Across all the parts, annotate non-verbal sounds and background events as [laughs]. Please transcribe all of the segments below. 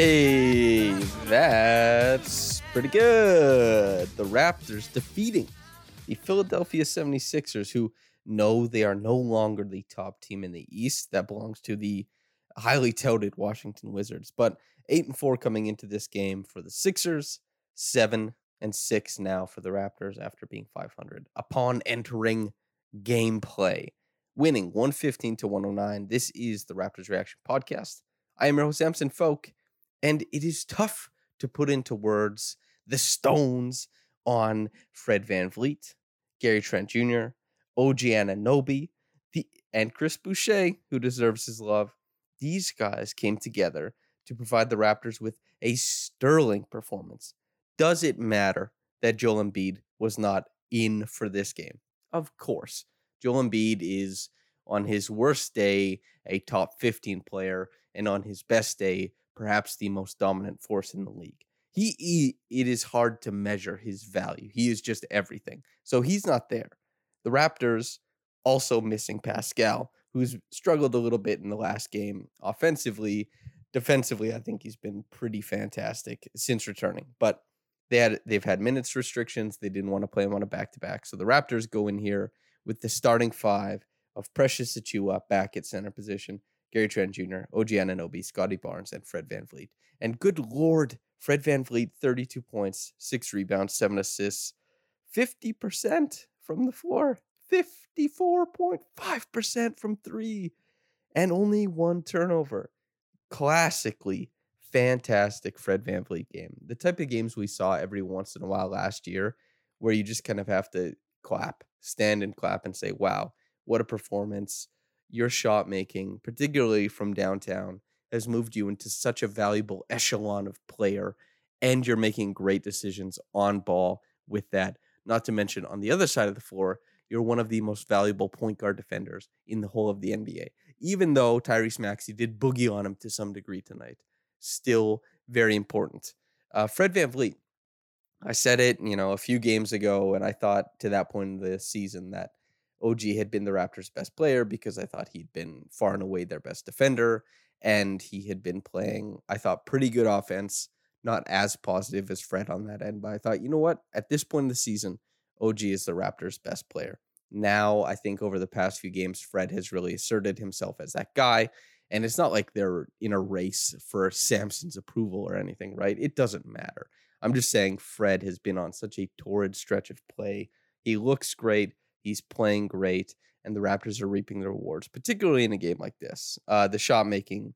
Hey, that's pretty good. The Raptors defeating the Philadelphia 76ers, who know they are no longer the top team in the East. That belongs to the highly touted Washington Wizards. But 8 and 4 coming into this game for the Sixers, 7 and 6 now for the Raptors after being 500 upon entering gameplay. Winning 115 to 109. This is the Raptors Reaction Podcast. I am your host, Samson Folk, and it is tough to put into words the stones on Fred VanVleet, Gary Trent Jr., OG Anunoby, the, and Chris Boucher, who deserves his love. These guys came together to provide the Raptors with a sterling performance. Does it matter that Joel Embiid was not in for this game? Of course. Joel Embiid is on his worst day a top 15 player, and on his best day, perhaps the most dominant force in the league. He, he it is hard to measure his value. He is just everything. So he's not there. The Raptors also missing Pascal, who's struggled a little bit in the last game offensively. Defensively, I think he's been pretty fantastic since returning. But they had they've had minutes restrictions. They didn't want to play him on a back to back. So the Raptors go in here with the starting five of Precious Achiuwa back at center position, Gary Trent Jr., OG Anunoby, Scottie Barnes, and Fred VanVleet. And good lord, Fred VanVleet, 32 points, six rebounds, seven assists, 50% from the floor, 54.5% from three, and only one turnover. Classically fantastic Fred VanVleet game. The type of games we saw every once in a while last year, where you just kind of have to clap, stand and clap and say, wow, what a performance. Your shot making, particularly from downtown, has moved you into such a valuable echelon of player, and you're making great decisions on ball with that. Not to mention, on the other side of the floor, you're one of the most valuable point guard defenders in the whole of the NBA. Even though Tyrese Maxey did boogie on him to some degree tonight, still very important. Uh, Fred VanVleet, I said it, you know, a few games ago, and I thought to that point in the season that OG had been the Raptors' best player because I thought he'd been far and away their best defender, and he had been playing, I thought, pretty good offense. Not as positive as Fred on that end, but I thought, you know what? At this point in the season, OG is the Raptors' best player. Now, I think over the past few games, Fred has really asserted himself as that guy. And it's not like they're in a race for Samson's approval or anything, right? It doesn't matter. I'm just saying Fred has been on such a torrid stretch of play. He looks great. He's playing great. And the Raptors are reaping the rewards, particularly in a game like this. Uh, the shot making,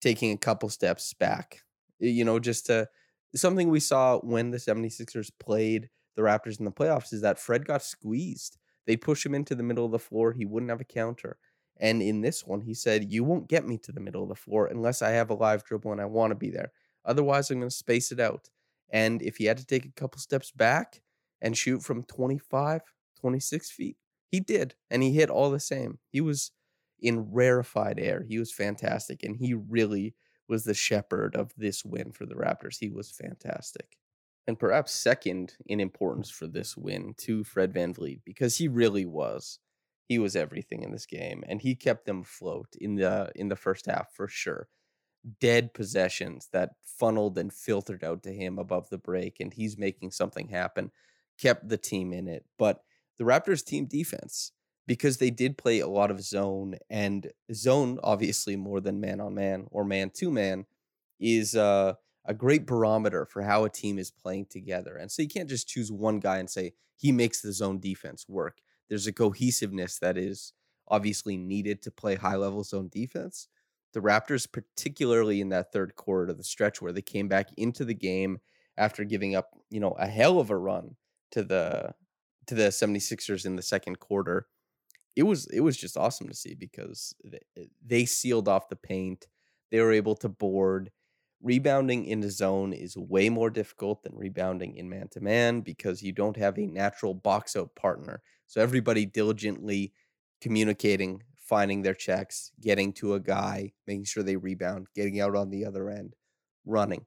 taking a couple steps back, you know, just to, something we saw when the 76ers played the Raptors in the playoffs is that Fred got squeezed. They push him into the middle of the floor. He wouldn't have a counter. And in this one, he said, You won't get me to the middle of the floor unless I have a live dribble and I want to be there. Otherwise, I'm going to space it out. And if he had to take a couple steps back and shoot from 25, 26 feet, he did. And he hit all the same. He was in rarefied air. He was fantastic. And he really was the shepherd of this win for the Raptors. He was fantastic. And perhaps second in importance for this win to Fred VanVleet, because he really was he was everything in this game, and he kept them afloat in the in the first half for sure. Dead possessions that funneled and filtered out to him above the break, and he's making something happen. Kept the team in it, but the Raptors team defense because they did play a lot of zone and zone obviously more than man on man or man to man is uh, a great barometer for how a team is playing together. And so you can't just choose one guy and say he makes the zone defense work. There's a cohesiveness that is obviously needed to play high level zone defense. The Raptors, particularly in that third quarter of the stretch where they came back into the game after giving up, you know, a hell of a run to the to the 76ers in the second quarter it was it was just awesome to see because they, eh, they sealed off the paint. They were able to board. Rebounding in the zone is way more difficult than rebounding in man to man because you don't have a natural box out partner. So everybody diligently communicating, finding their checks, getting to a guy, making sure they rebound, getting out on the other end, running,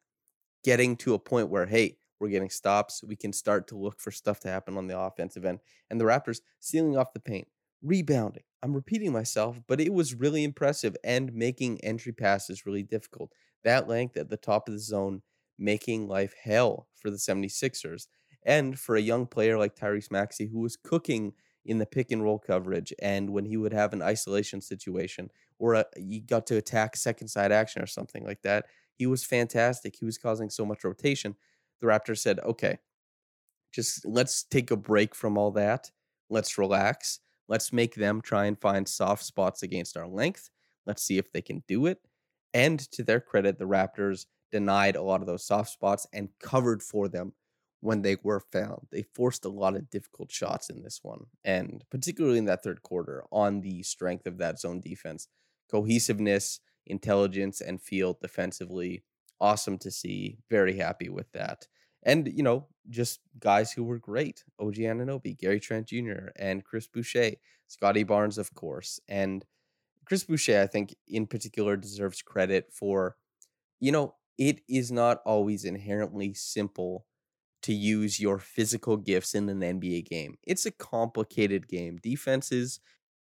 getting to a point where, hey, we're getting stops. We can start to look for stuff to happen on the offensive end. And the Raptors sealing off the paint, rebounding. I'm repeating myself, but it was really impressive and making entry passes really difficult. That length at the top of the zone, making life hell for the 76ers. And for a young player like Tyrese Maxey, who was cooking in the pick and roll coverage, and when he would have an isolation situation or a, he got to attack second side action or something like that, he was fantastic. He was causing so much rotation. The Raptors said, okay, just let's take a break from all that. Let's relax Let's make them try and find soft spots against our length. Let's see if they can do it. And to their credit, the Raptors denied a lot of those soft spots and covered for them when they were found. They forced a lot of difficult shots in this one, and particularly in that third quarter on the strength of that zone defense. Cohesiveness, intelligence, and field defensively. Awesome to see. Very happy with that. And you know just guys who were great og anunoby gary trent jr and chris boucher Scottie barnes of course. And chris boucher i think in particular deserves credit for you know it is not always inherently simple to use your physical gifts in an nba game. It's a complicated game. Defenses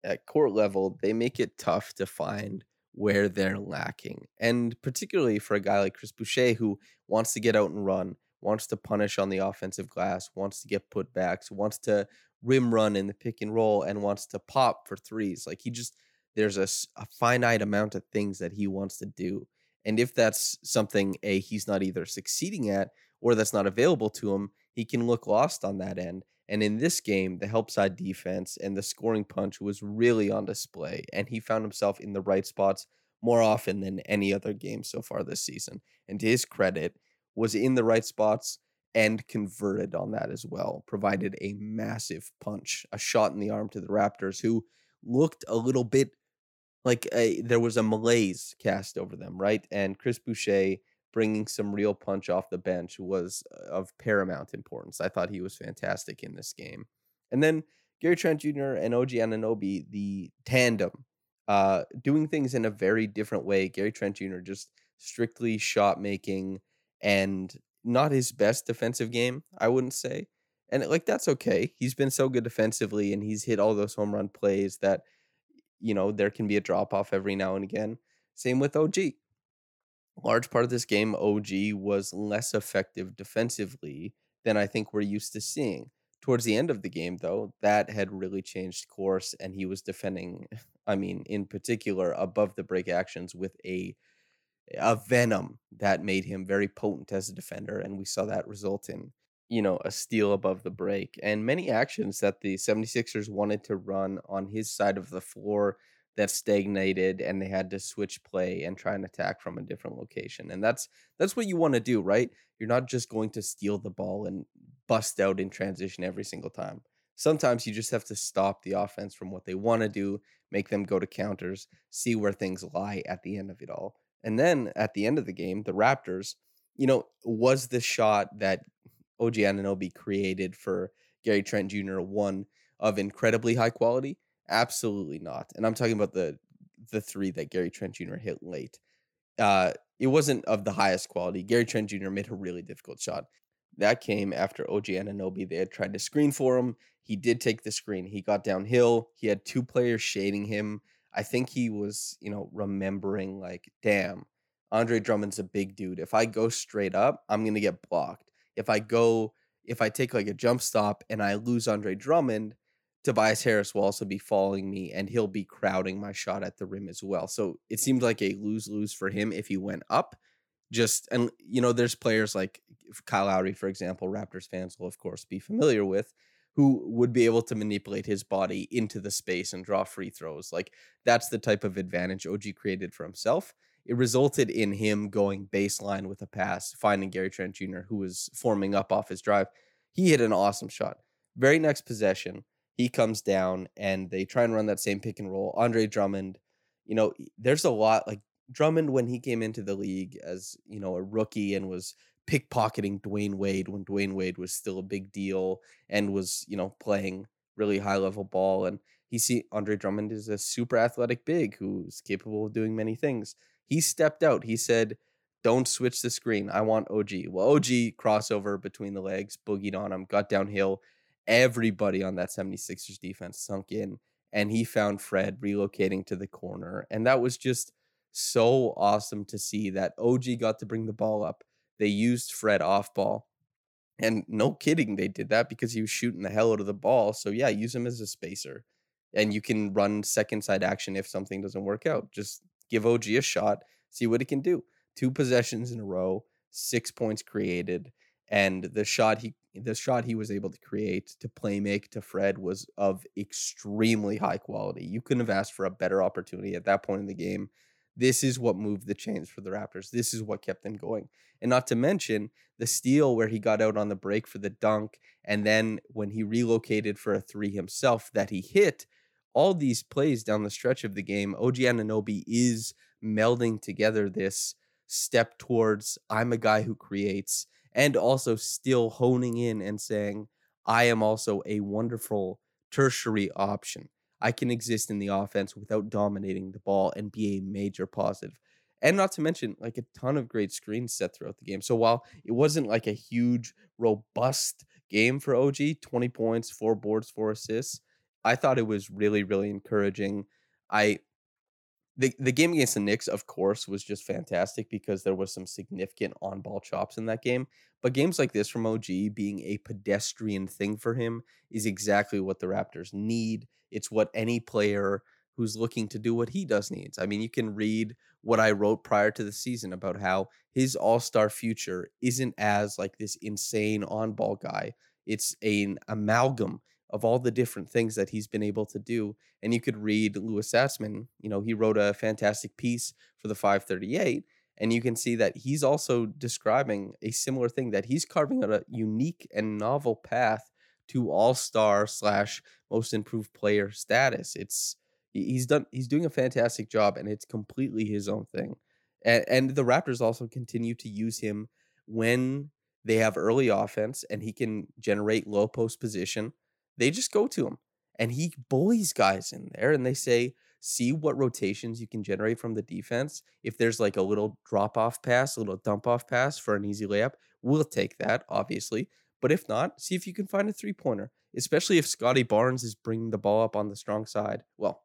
at court level they make it tough to find where they're lacking and particularly for a guy like chris boucher who wants to get out and run wants to punish on the offensive glass, wants to get putbacks, wants to rim run in the pick and roll, and wants to pop for threes. Like he just, there's a, a finite amount of things that he wants to do. And if that's something, A, he's not either succeeding at or that's not available to him, he can look lost on that end. And in this game, the help side defense and the scoring punch was really on display. And he found himself in the right spots more often than any other game so far this season. And to his credit, was in the right spots and converted on that as well. Provided a massive punch, a shot in the arm to the Raptors, who looked a little bit like a, there was a malaise cast over them, right? And Chris Boucher bringing some real punch off the bench was uh, of paramount importance. I thought he was fantastic in this game. And then Gary Trent Jr. and OG Anunoby, the tandem, uh, doing things in a very different way. Gary Trent Jr. just strictly shot making and not his best defensive game, I wouldn't say. And like that's okay. He's been so good defensively and he's hit all those home run plays that you know, there can be a drop off every now and again. Same with OG. Large part of this game, OG was less effective defensively than I think we're used to seeing. Towards the end of the game, though, that had really changed course, and he was defending, [laughs] I mean, in particular, above the break actions with a a venom that made him very potent as a defender. And we saw that result in, you know, a steal above the break and many actions that the 76ers wanted to run on his side of the floor that stagnated and they had to switch play and try and attack from a different location. And that's that's what you want to do, right? You're not just going to steal the ball and bust out in transition every single time. Sometimes you just have to stop the offense from what they want to do, make them go to counters, see where things lie at the end of it all. And then at the end of the game, the Raptors, you know, was the shot that OG Anunoby created for Gary Trent Jr. one of incredibly high quality? Absolutely not. And I'm talking about the the three that Gary Trent Jr. hit late. Uh, it wasn't of the highest quality. Gary Trent Jr. made a really difficult shot. That came after OG Anunoby. They had tried to screen for him. He did take the screen. He got downhill. He had two players shading him. I think he was, you know, remembering like, damn, Andre Drummond's a big dude. If I go straight up, I'm gonna get blocked. If I go, if I take like a jump stop and I lose Andre Drummond, Tobias Harris will also be following me and he'll be crowding my shot at the rim as well. So it seemed like a lose lose for him if he went up. Just and you know, there's players like Kyle Lowry, for example, Raptors fans will of course be familiar with, who would be able to manipulate his body into the space and draw free throws. Like that's the type of advantage OG created for himself. It resulted in him going baseline with a pass, finding Gary Trent Jr., who was forming up off his drive. He hit an awesome shot. Very next possession, he comes down and they try and run that same pick and roll. Andre Drummond, you know, there's a lot like Drummond when he came into the league as, you know, a rookie and was pickpocketing Dwyane Wade when Dwyane Wade was still a big deal and was, you know, playing really high level ball. And he see Andre Drummond is a super athletic big who's capable of doing many things. He stepped out. He said, Don't switch the screen. I want OG. Well, OG crossover between the legs, boogied on him, got downhill. Everybody on that 76ers defense sunk in, and he found Fred relocating to the corner. And that was just so awesome to see that OG got to bring the ball up. They used Fred off ball. And no kidding, they did that because he was shooting the hell out of the ball. So, yeah, use him as a spacer. And you can run second side action if something doesn't work out. Just give OG a shot, see what he can do. Two possessions in a row, six points created, and the shot he the shot he was able to create to play make to Fred was of extremely high quality. You couldn't have asked for a better opportunity at that point in the game. This is what moved the chains for the Raptors. This is what kept them going. And not to mention the steal where he got out on the break for the dunk. And then when he relocated for a three himself that he hit, all these plays down the stretch of the game, OG Anunoby is melding together this step towards I'm a guy who creates and also still honing in and saying, I am also a wonderful tertiary option. I can exist in the offense without dominating the ball and be a major positive. And not to mention, like a ton of great screens set throughout the game. So while it wasn't like a huge, robust game for OG 20 points, four boards, four assists I thought it was really, really encouraging. I the the game against the Knicks, of course, was just fantastic because there was some significant on ball chops in that game. But games like this from OG being a pedestrian thing for him is exactly what the Raptors need. It's what any player who's looking to do what he does needs. I mean, you can read what I wrote prior to the season about how his all-star future isn't as like this insane on-ball guy. It's an amalgam of all the different things that he's been able to do. And you could read Louis Zatzman, you know, he wrote a fantastic piece for the 538. And you can see that he's also describing a similar thing that he's carving out a unique and novel path to all star slash most improved player status. It's he's done he's doing a fantastic job and it's completely his own thing. And, and the Raptors also continue to use him when they have early offense and he can generate low post position they just go to him and he bullies guys in there and they say, see what rotations you can generate from the defense. If there's like a little drop off pass, a little dump off pass for an easy layup, we'll take that, obviously. But if not, see if you can find a three pointer, especially if Scottie Barnes is bringing the ball up on the strong side. Well,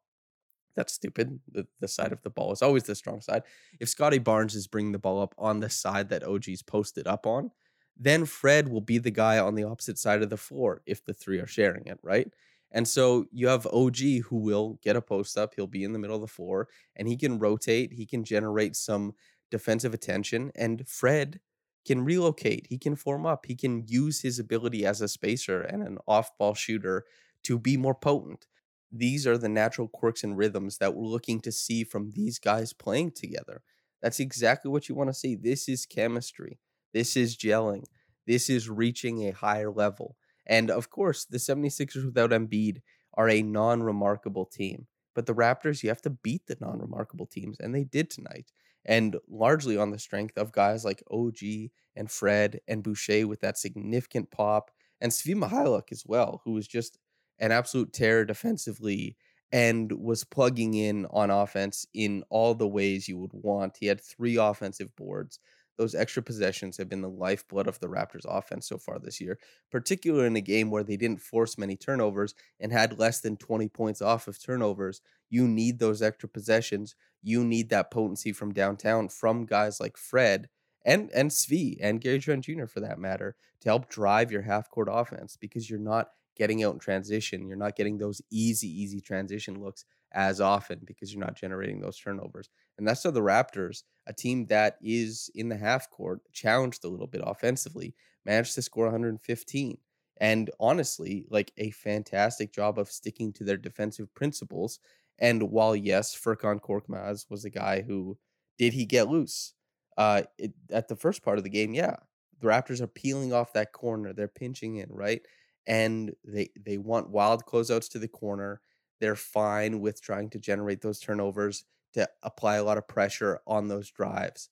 that's stupid. The, the side of the ball is always the strong side. If Scottie Barnes is bringing the ball up on the side that OG's posted up on, then Fred will be the guy on the opposite side of the floor if the three are sharing it, right? And so you have OG who will get a post up. He'll be in the middle of the floor and he can rotate. He can generate some defensive attention. And Fred can relocate. He can form up. He can use his ability as a spacer and an off ball shooter to be more potent. These are the natural quirks and rhythms that we're looking to see from these guys playing together. That's exactly what you want to see. This is chemistry. This is gelling. This is reaching a higher level. And of course, the 76ers without Embiid are a non remarkable team. But the Raptors, you have to beat the non remarkable teams, and they did tonight. And largely on the strength of guys like OG and Fred and Boucher with that significant pop, and Svi Mykhailiuk as well, who was just an absolute terror defensively and was plugging in on offense in all the ways you would want. He had three offensive boards those extra possessions have been the lifeblood of the Raptors offense so far this year, particularly in a game where they didn't force many turnovers and had less than 20 points off of turnovers. You need those extra possessions. You need that potency from downtown from guys like Fred and and Svi and Gary Trent Jr. for that matter to help drive your half court offense because you're not getting out in transition. You're not getting those easy, easy transition looks as often because you're not generating those turnovers. And that's how the Raptors, a team that is in the half court, challenged a little bit offensively, managed to score 115. And honestly, like a fantastic job of sticking to their defensive principles. And while yes, Furkan Korkmaz was a guy who did he get loose? Uh, it, at the first part of the game, yeah, the Raptors are peeling off that corner. They're pinching in, right? And they they want wild closeouts to the corner. They're fine with trying to generate those turnovers to apply a lot of pressure on those drives.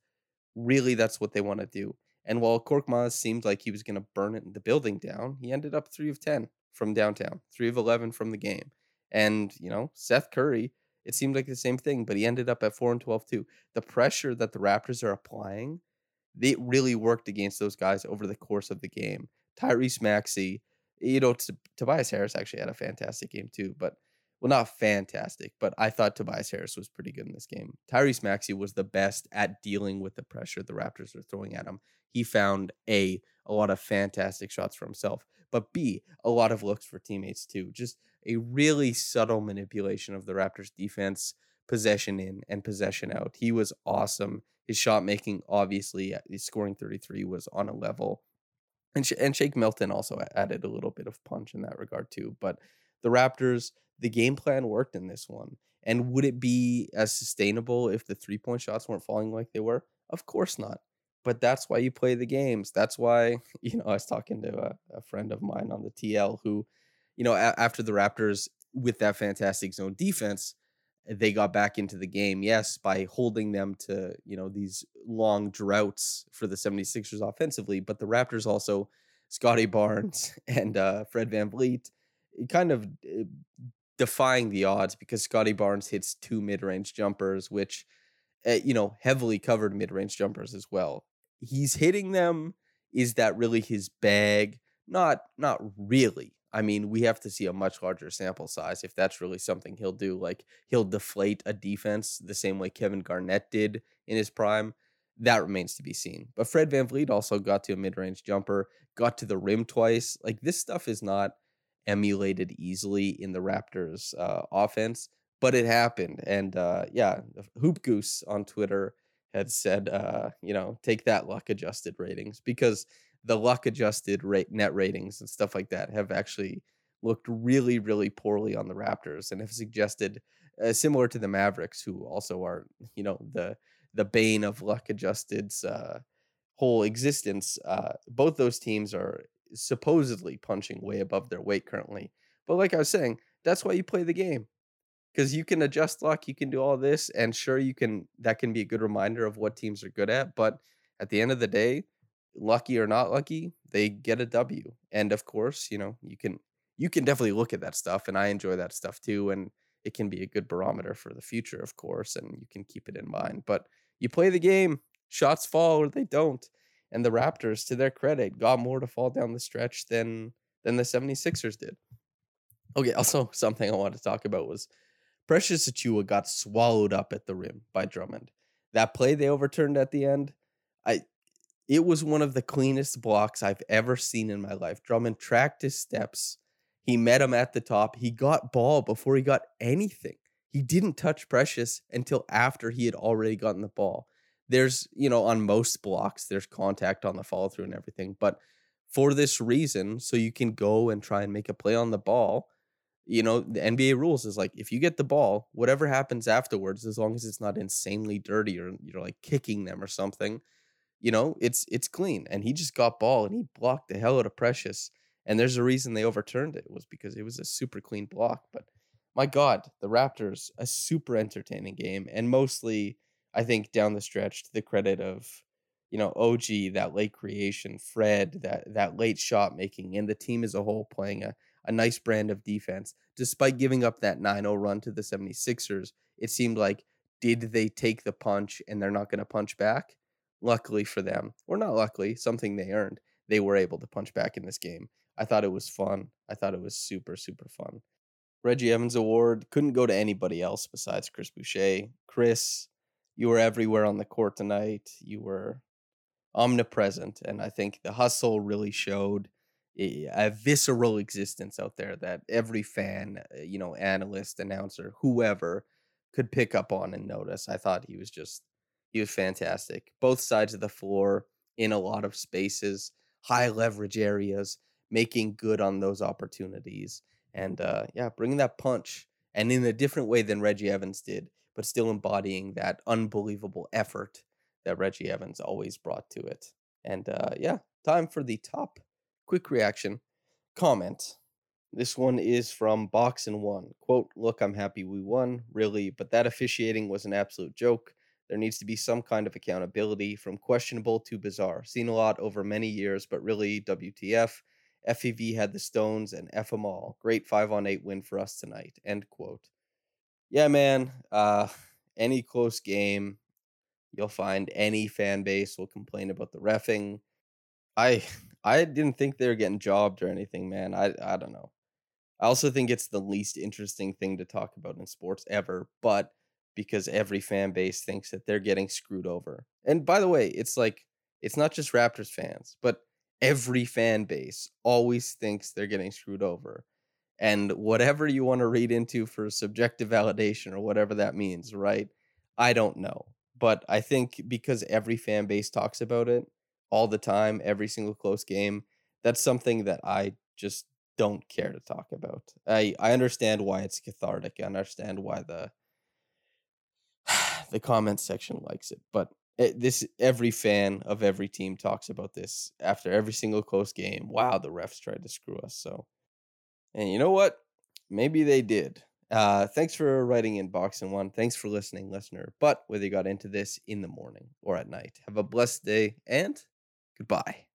Really, that's what they want to do. And while Korkmaz seemed like he was going to burn it, in the building down, he ended up three of 10 from downtown, three of 11 from the game. And, you know, Seth Curry, it seemed like the same thing, but he ended up at 4 and 12 too. The pressure that the Raptors are applying, it really worked against those guys over the course of the game. Tyrese Maxey, you know, T- Tobias Harris actually had a fantastic game too, but well, not fantastic, but I thought Tobias Harris was pretty good in this game. Tyrese Maxey was the best at dealing with the pressure the Raptors were throwing at him. He found a a lot of fantastic shots for himself, but B a lot of looks for teammates too. Just a really subtle manipulation of the Raptors defense, possession in and possession out. He was awesome. His shot making, obviously, his scoring 33 was on a level. And, and Shake Milton also added a little bit of punch in that regard too. But the Raptors, the game plan worked in this one. And would it be as sustainable if the three point shots weren't falling like they were? Of course not. But that's why you play the games. That's why, [laughs] you know, I was talking to a, a friend of mine on the TL who, you know, a- after the Raptors with that fantastic zone defense, they got back into the game, yes, by holding them to, you know, these long droughts for the 76ers offensively. But the Raptors also, Scottie Barnes [laughs] and uh, Fred VanVleet, kind of uh, defying the odds because Scottie Barnes hits two mid-range jumpers, which uh, you know heavily covered mid-range jumpers as well. He's hitting them. Is that really his bag? Not not really. I mean, we have to see a much larger sample size if that's really something he'll do. Like he'll deflate a defense the same way Kevin Garnett did in his prime. That remains to be seen. But Fred VanVleet also got to a mid-range jumper, got to the rim twice. Like this stuff is not emulated easily in the Raptors uh, offense, but it happened. And uh, yeah, Hoop Goose on Twitter had said, uh, you know, take that luck adjusted ratings because the luck adjusted rate net ratings and stuff like that have actually looked really, really poorly on the Raptors and have suggested uh, similar to the Mavericks, who also are, you know, the the bane of luck adjusted's uh, whole existence. Uh, both those teams are supposedly punching way above their weight currently. But like I was saying, that's why you play the game. Because you can adjust luck, you can do all this, and sure you can that can be a good reminder of what teams are good at. But at the end of the day, lucky or not lucky, they get a W. And of course, you know, you can you can definitely look at that stuff and I enjoy that stuff too. And it can be a good barometer for the future, of course, and you can keep it in mind. But you play the game, shots fall or they don't and the Raptors, to their credit, got more to fall down the stretch than than the 76ers did. Okay, also [laughs] something I wanted to talk about was Precious Achiuwa got swallowed up at the rim by Drummond. That play they overturned at the end, I it was one of the cleanest blocks I've ever seen in my life. Drummond tracked his steps. He met him at the top. He got ball before he got anything. He didn't touch Precious until after he had already gotten the ball there's you know on most blocks there's contact on the follow through and everything but for this reason so you can go and try and make a play on the ball you know the nba rules is like if you get the ball whatever happens afterwards as long as it's not insanely dirty or you're like kicking them or something you know it's it's clean and he just got ball and he blocked the hell out of precious and there's a reason they overturned it was because it was a super clean block but my god the raptors a super entertaining game and mostly I think down the stretch to the credit of you know OG that late creation, Fred that that late shot making, and the team as a whole playing a a nice brand of defense. Despite giving up that 9-0 run to the 76ers, it seemed like did they take the punch and they're not going to punch back? Luckily for them, or not luckily, something they earned, they were able to punch back in this game. I thought it was fun. I thought it was super, super fun. Reggie Evans Award couldn't go to anybody else besides Chris Boucher. Chris, you were everywhere on the court tonight. You were omnipresent. And I think the hustle really showed a, visceral existence out there that every fan, uh, you know, analyst, announcer, whoever could pick up on and notice. I thought he was just, he was fantastic. Both sides of the floor in a lot of spaces, high leverage areas, making good on those opportunities. And uh, yeah, bringing that punch and in a different way than Reggie Evans did, but still embodying that unbelievable effort that Reggie Evans always brought to it. And uh, yeah, time for the top quick reaction comment. This one is from Box and One. Quote, look, I'm happy we won, really, but that officiating was an absolute joke. There needs to be some kind of accountability from questionable to bizarre. Seen a lot over many years, but really, WTF. FEV had the stones and F them all. Great five on eight win for us tonight. End quote. Yeah, man. Uh, any close game, you'll find any fan base will complain about the refing. I I didn't think they were getting jobbed or anything, man. I I don't know. I also think it's the least interesting thing to talk about in sports ever, but because every fan base thinks that they're getting screwed over. And by the way, it's like it's not just Raptors fans, but every fan base always thinks they're getting screwed over. And whatever you want to read into for subjective validation or whatever that means, right? I don't know. But I think because every fan base talks about it all the time, every single close game, that's something that I just don't care to talk about. I, I understand why it's cathartic. I understand why the the comment section likes it, but it, this every fan of every team talks about this after every single close game. Wow, the refs tried to screw us. So, and you know what? Maybe they did. Uh, thanks for writing in box and one. Thanks for listening, listener. But whether you got into this in the morning or at night, have a blessed day and goodbye.